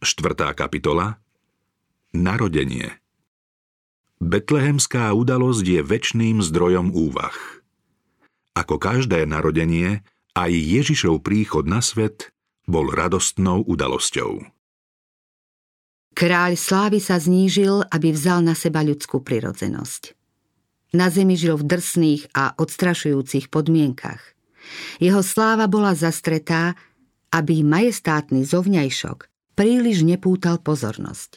4. kapitola Narodenie Betlehemská udalosť je väčšným zdrojom úvah. Ako každé narodenie, aj Ježišov príchod na svet bol radostnou udalosťou. Kráľ slávy sa znížil, aby vzal na seba ľudskú prirodzenosť. Na zemi žil v drsných a odstrašujúcich podmienkach. Jeho sláva bola zastretá, aby majestátny zovňajšok príliš nepútal pozornosť.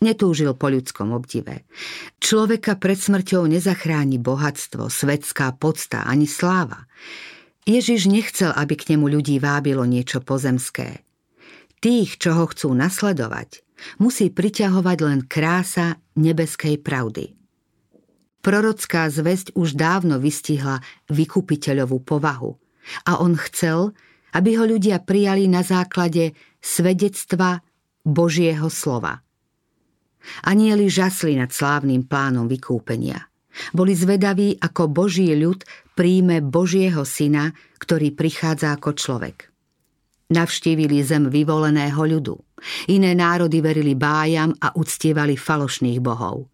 Netúžil po ľudskom obdive. Človeka pred smrťou nezachráni bohatstvo, svetská podsta ani sláva. Ježiš nechcel, aby k nemu ľudí vábilo niečo pozemské. Tých, čo ho chcú nasledovať, musí priťahovať len krása nebeskej pravdy. Prorocká zväzť už dávno vystihla vykupiteľovú povahu a on chcel, aby ho ľudia prijali na základe svedectva Božieho slova. Anieli žasli nad slávnym plánom vykúpenia. Boli zvedaví, ako Boží ľud príjme Božieho syna, ktorý prichádza ako človek. Navštívili zem vyvoleného ľudu. Iné národy verili bájam a uctievali falošných bohov.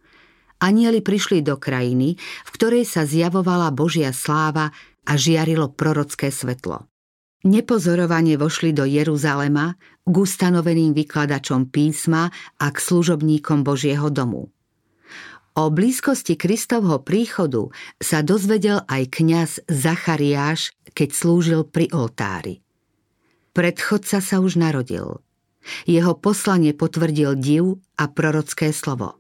Anieli prišli do krajiny, v ktorej sa zjavovala Božia sláva a žiarilo prorocké svetlo. Nepozorovane vošli do Jeruzalema k ustanoveným vykladačom písma a k služobníkom Božieho domu. O blízkosti Kristovho príchodu sa dozvedel aj kňaz Zachariáš, keď slúžil pri oltári. Predchodca sa už narodil. Jeho poslanie potvrdil div a prorocké slovo.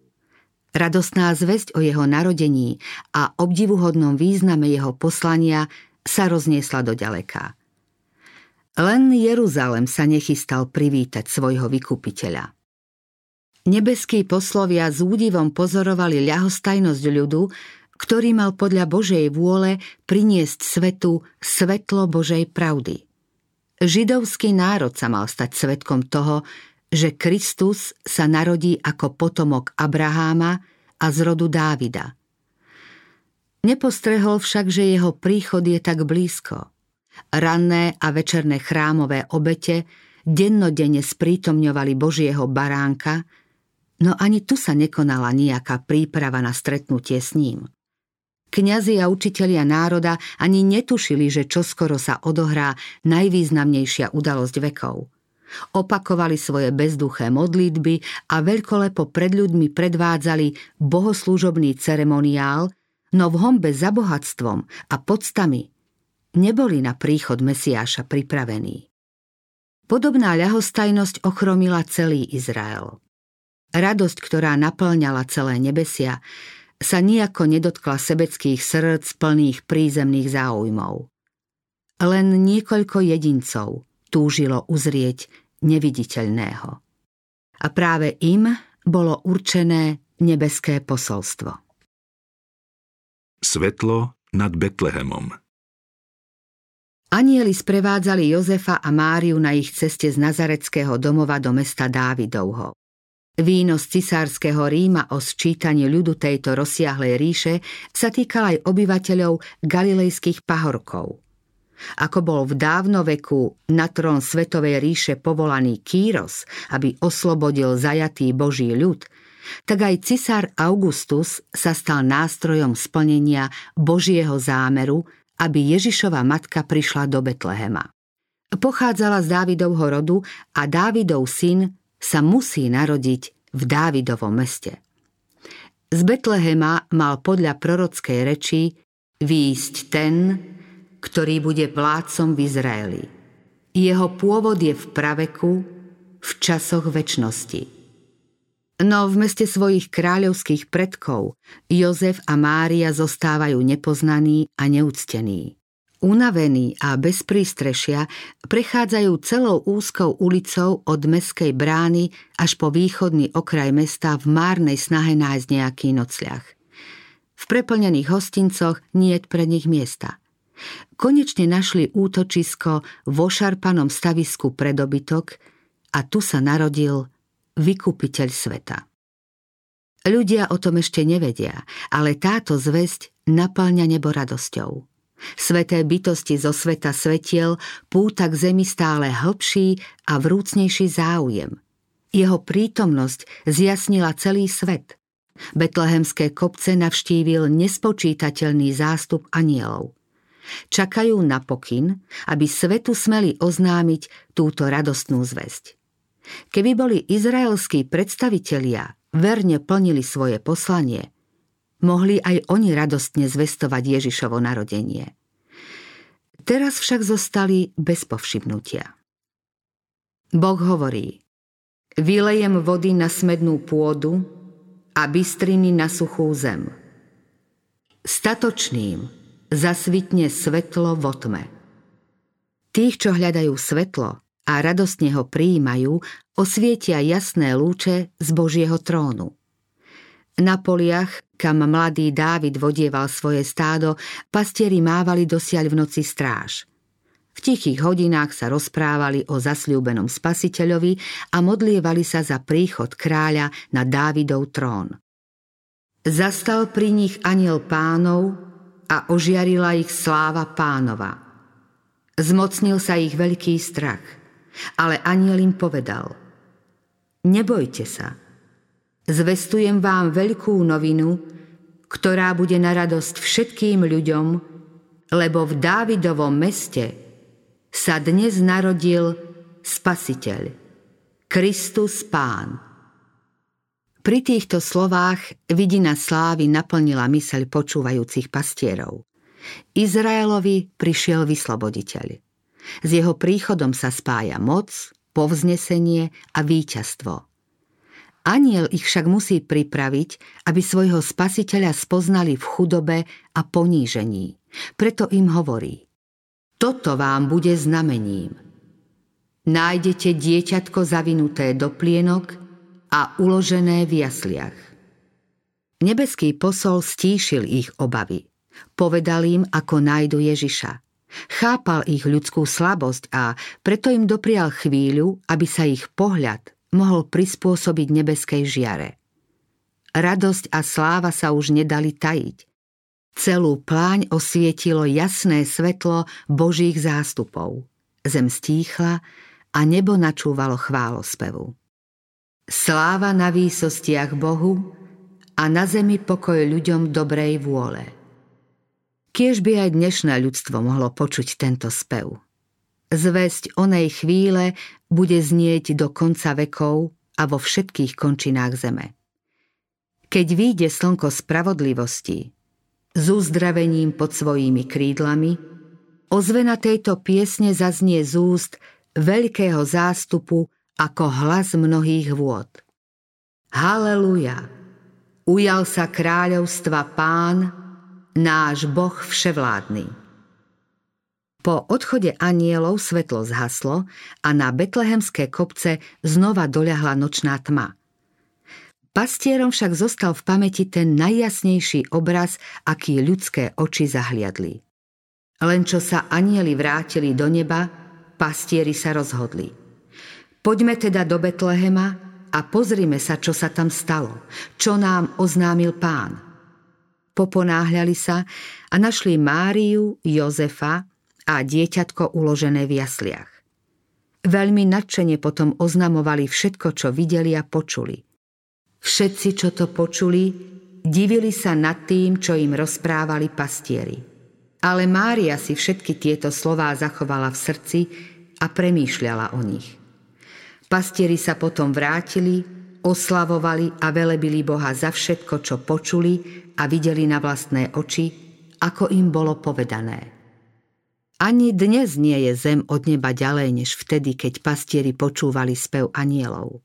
Radostná zväzť o jeho narodení a obdivuhodnom význame jeho poslania sa rozniesla do ďaleká. Len Jeruzalem sa nechystal privítať svojho vykupiteľa. Nebeskí poslovia s údivom pozorovali ľahostajnosť ľudu, ktorý mal podľa Božej vôle priniesť svetu svetlo Božej pravdy. Židovský národ sa mal stať svetkom toho, že Kristus sa narodí ako potomok Abraháma a z rodu Dávida. Nepostrehol však, že jeho príchod je tak blízko – Ranné a večerné chrámové obete dennodenne sprítomňovali Božieho baránka, no ani tu sa nekonala nejaká príprava na stretnutie s ním. Kňazi a učitelia národa ani netušili, že čoskoro sa odohrá najvýznamnejšia udalosť vekov. Opakovali svoje bezduché modlitby a veľkolepo pred ľuďmi predvádzali bohoslúžobný ceremoniál, no v hombe za bohatstvom a podstami neboli na príchod Mesiáša pripravení. Podobná ľahostajnosť ochromila celý Izrael. Radosť, ktorá naplňala celé nebesia, sa nijako nedotkla sebeckých srdc plných prízemných záujmov. Len niekoľko jedincov túžilo uzrieť neviditeľného. A práve im bolo určené nebeské posolstvo. Svetlo nad Betlehemom Anieli sprevádzali Jozefa a Máriu na ich ceste z nazareckého domova do mesta Dávidovho. Víno z cisárskeho Ríma o sčítanie ľudu tejto rozsiahlej ríše sa týkal aj obyvateľov galilejských pahorkov. Ako bol v dávnoveku na trón Svetovej ríše povolaný Kýros, aby oslobodil zajatý Boží ľud, tak aj cisár Augustus sa stal nástrojom splnenia Božieho zámeru aby Ježišova matka prišla do Betlehema. Pochádzala z Dávidovho rodu a Dávidov syn sa musí narodiť v Dávidovom meste. Z Betlehema mal podľa prorockej reči výjsť ten, ktorý bude vládcom v Izraeli. Jeho pôvod je v praveku, v časoch väčnosti. No v meste svojich kráľovských predkov Jozef a Mária zostávajú nepoznaní a neúctení. Unavení a bez prístrešia prechádzajú celou úzkou ulicou od meskej brány až po východný okraj mesta v márnej snahe nájsť nejaký nocľah. V preplnených hostincoch nie je pre nich miesta. Konečne našli útočisko vo šarpanom stavisku pre dobytok a tu sa narodil vykupiteľ sveta. Ľudia o tom ešte nevedia, ale táto zväzť naplňa nebo radosťou. Sveté bytosti zo sveta svetiel púta k zemi stále hlbší a vrúcnejší záujem. Jeho prítomnosť zjasnila celý svet. Betlehemské kopce navštívil nespočítateľný zástup anielov. Čakajú na pokyn, aby svetu smeli oznámiť túto radostnú zväzť. Keby boli izraelskí predstavitelia verne plnili svoje poslanie, mohli aj oni radostne zvestovať Ježišovo narodenie. Teraz však zostali bez povšimnutia. Boh hovorí, vylejem vody na smednú pôdu a bystriny na suchú zem. Statočným zasvitne svetlo vo tme. Tých, čo hľadajú svetlo a radostne ho prijímajú, osvietia jasné lúče z Božieho trónu. Na poliach, kam mladý Dávid vodieval svoje stádo, pastieri mávali dosiaľ v noci stráž. V tichých hodinách sa rozprávali o zasľúbenom spasiteľovi a modlievali sa za príchod kráľa na Dávidov trón. Zastal pri nich aniel pánov a ožiarila ich sláva pánova. Zmocnil sa ich veľký strach, ale aniel im povedal Nebojte sa, Zvestujem vám veľkú novinu, ktorá bude na radosť všetkým ľuďom, lebo v Dávidovom meste sa dnes narodil Spasiteľ, Kristus Pán. Pri týchto slovách vidina slávy naplnila myseľ počúvajúcich pastierov. Izraelovi prišiel vysloboditeľ. S jeho príchodom sa spája moc, povznesenie a víťazstvo – Aniel ich však musí pripraviť, aby svojho spasiteľa spoznali v chudobe a ponížení. Preto im hovorí, toto vám bude znamením. Nájdete dieťatko zavinuté do plienok a uložené v jasliach. Nebeský posol stíšil ich obavy. Povedal im, ako nájdu Ježiša. Chápal ich ľudskú slabosť a preto im doprial chvíľu, aby sa ich pohľad mohol prispôsobiť nebeskej žiare. Radosť a sláva sa už nedali tajiť. Celú pláň osvietilo jasné svetlo Božích zástupov. Zem stíchla a nebo načúvalo chválospevu. Sláva na výsostiach Bohu a na zemi pokoj ľuďom dobrej vôle. Kiež by aj dnešné ľudstvo mohlo počuť tento spev. Zväzť onej chvíle bude znieť do konca vekov a vo všetkých končinách zeme. Keď vyjde slnko spravodlivosti, s uzdravením pod svojimi krídlami, ozvena tejto piesne zaznie z úst veľkého zástupu ako hlas mnohých vôd. Haleluja! Ujal sa kráľovstva pán, náš Boh vševládny. Po odchode anielov svetlo zhaslo a na betlehemské kopce znova doľahla nočná tma. Pastierom však zostal v pamäti ten najjasnejší obraz, aký ľudské oči zahliadli. Len čo sa anieli vrátili do neba, pastieri sa rozhodli. Poďme teda do Betlehema a pozrime sa, čo sa tam stalo, čo nám oznámil pán. Poponáhľali sa a našli Máriu, Jozefa, a dieťatko uložené v jasliach. Veľmi nadšene potom oznamovali všetko, čo videli a počuli. Všetci, čo to počuli, divili sa nad tým, čo im rozprávali pastieri. Ale Mária si všetky tieto slová zachovala v srdci a premýšľala o nich. Pastieri sa potom vrátili, oslavovali a velebili Boha za všetko, čo počuli a videli na vlastné oči, ako im bolo povedané. Ani dnes nie je zem od neba ďalej než vtedy, keď pastieri počúvali spev anielov.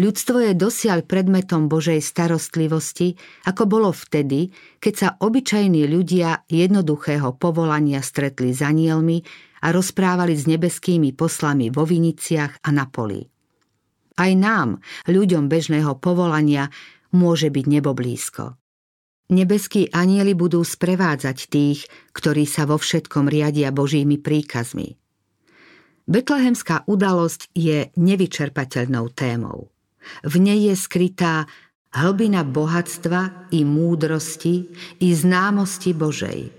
Ľudstvo je dosiaľ predmetom Božej starostlivosti, ako bolo vtedy, keď sa obyčajní ľudia jednoduchého povolania stretli s anielmi a rozprávali s nebeskými poslami vo Viniciach a na poli. Aj nám, ľuďom bežného povolania, môže byť nebo blízko. Nebeskí anieli budú sprevádzať tých, ktorí sa vo všetkom riadia Božími príkazmi. Betlehemská udalosť je nevyčerpateľnou témou. V nej je skrytá hlbina bohatstva i múdrosti i známosti Božej.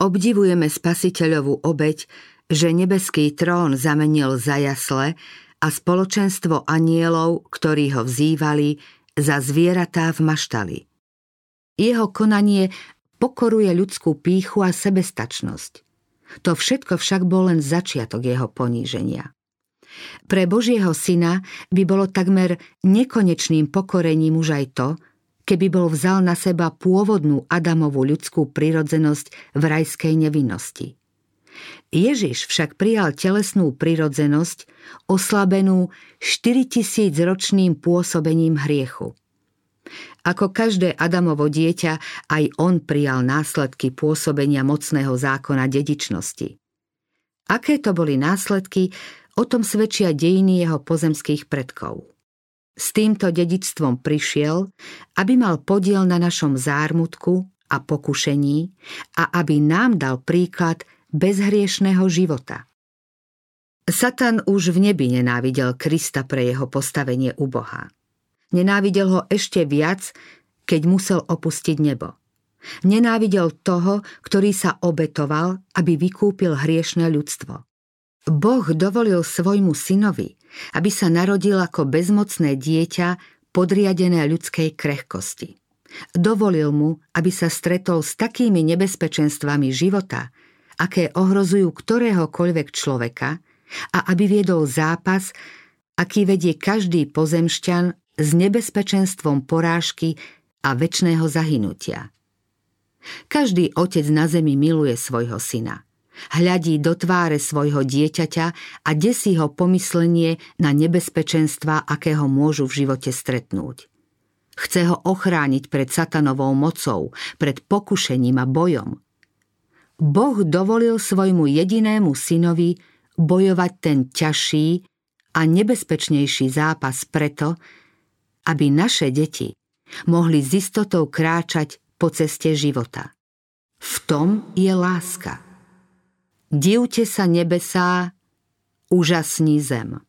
Obdivujeme spasiteľovú obeď, že nebeský trón zamenil za jasle a spoločenstvo anielov, ktorí ho vzývali za zvieratá v maštali. Jeho konanie pokoruje ľudskú píchu a sebestačnosť. To všetko však bol len začiatok jeho poníženia. Pre Božieho syna by bolo takmer nekonečným pokorením už aj to, keby bol vzal na seba pôvodnú Adamovú ľudskú prirodzenosť v rajskej nevinnosti. Ježiš však prijal telesnú prirodzenosť, oslabenú 4000 ročným pôsobením hriechu. Ako každé Adamovo dieťa, aj on prijal následky pôsobenia mocného zákona dedičnosti. Aké to boli následky, o tom svedčia dejiny jeho pozemských predkov. S týmto dedičstvom prišiel, aby mal podiel na našom zármutku a pokušení a aby nám dal príklad bezhriešného života. Satan už v nebi nenávidel Krista pre jeho postavenie u Boha. Nenávidel ho ešte viac, keď musel opustiť nebo. Nenávidel toho, ktorý sa obetoval, aby vykúpil hriešne ľudstvo. Boh dovolil svojmu synovi, aby sa narodil ako bezmocné dieťa podriadené ľudskej krehkosti. Dovolil mu, aby sa stretol s takými nebezpečenstvami života, aké ohrozujú ktoréhokoľvek človeka a aby viedol zápas, aký vedie každý pozemšťan s nebezpečenstvom porážky a väčšného zahynutia. Každý otec na zemi miluje svojho syna – hľadí do tváre svojho dieťaťa a desí ho pomyslenie na nebezpečenstva, akého môžu v živote stretnúť. Chce ho ochrániť pred satanovou mocou, pred pokušením a bojom. Boh dovolil svojmu jedinému synovi bojovať ten ťažší a nebezpečnejší zápas preto, aby naše deti mohli s istotou kráčať po ceste života. V tom je láska. Divte sa nebesá, úžasní zem.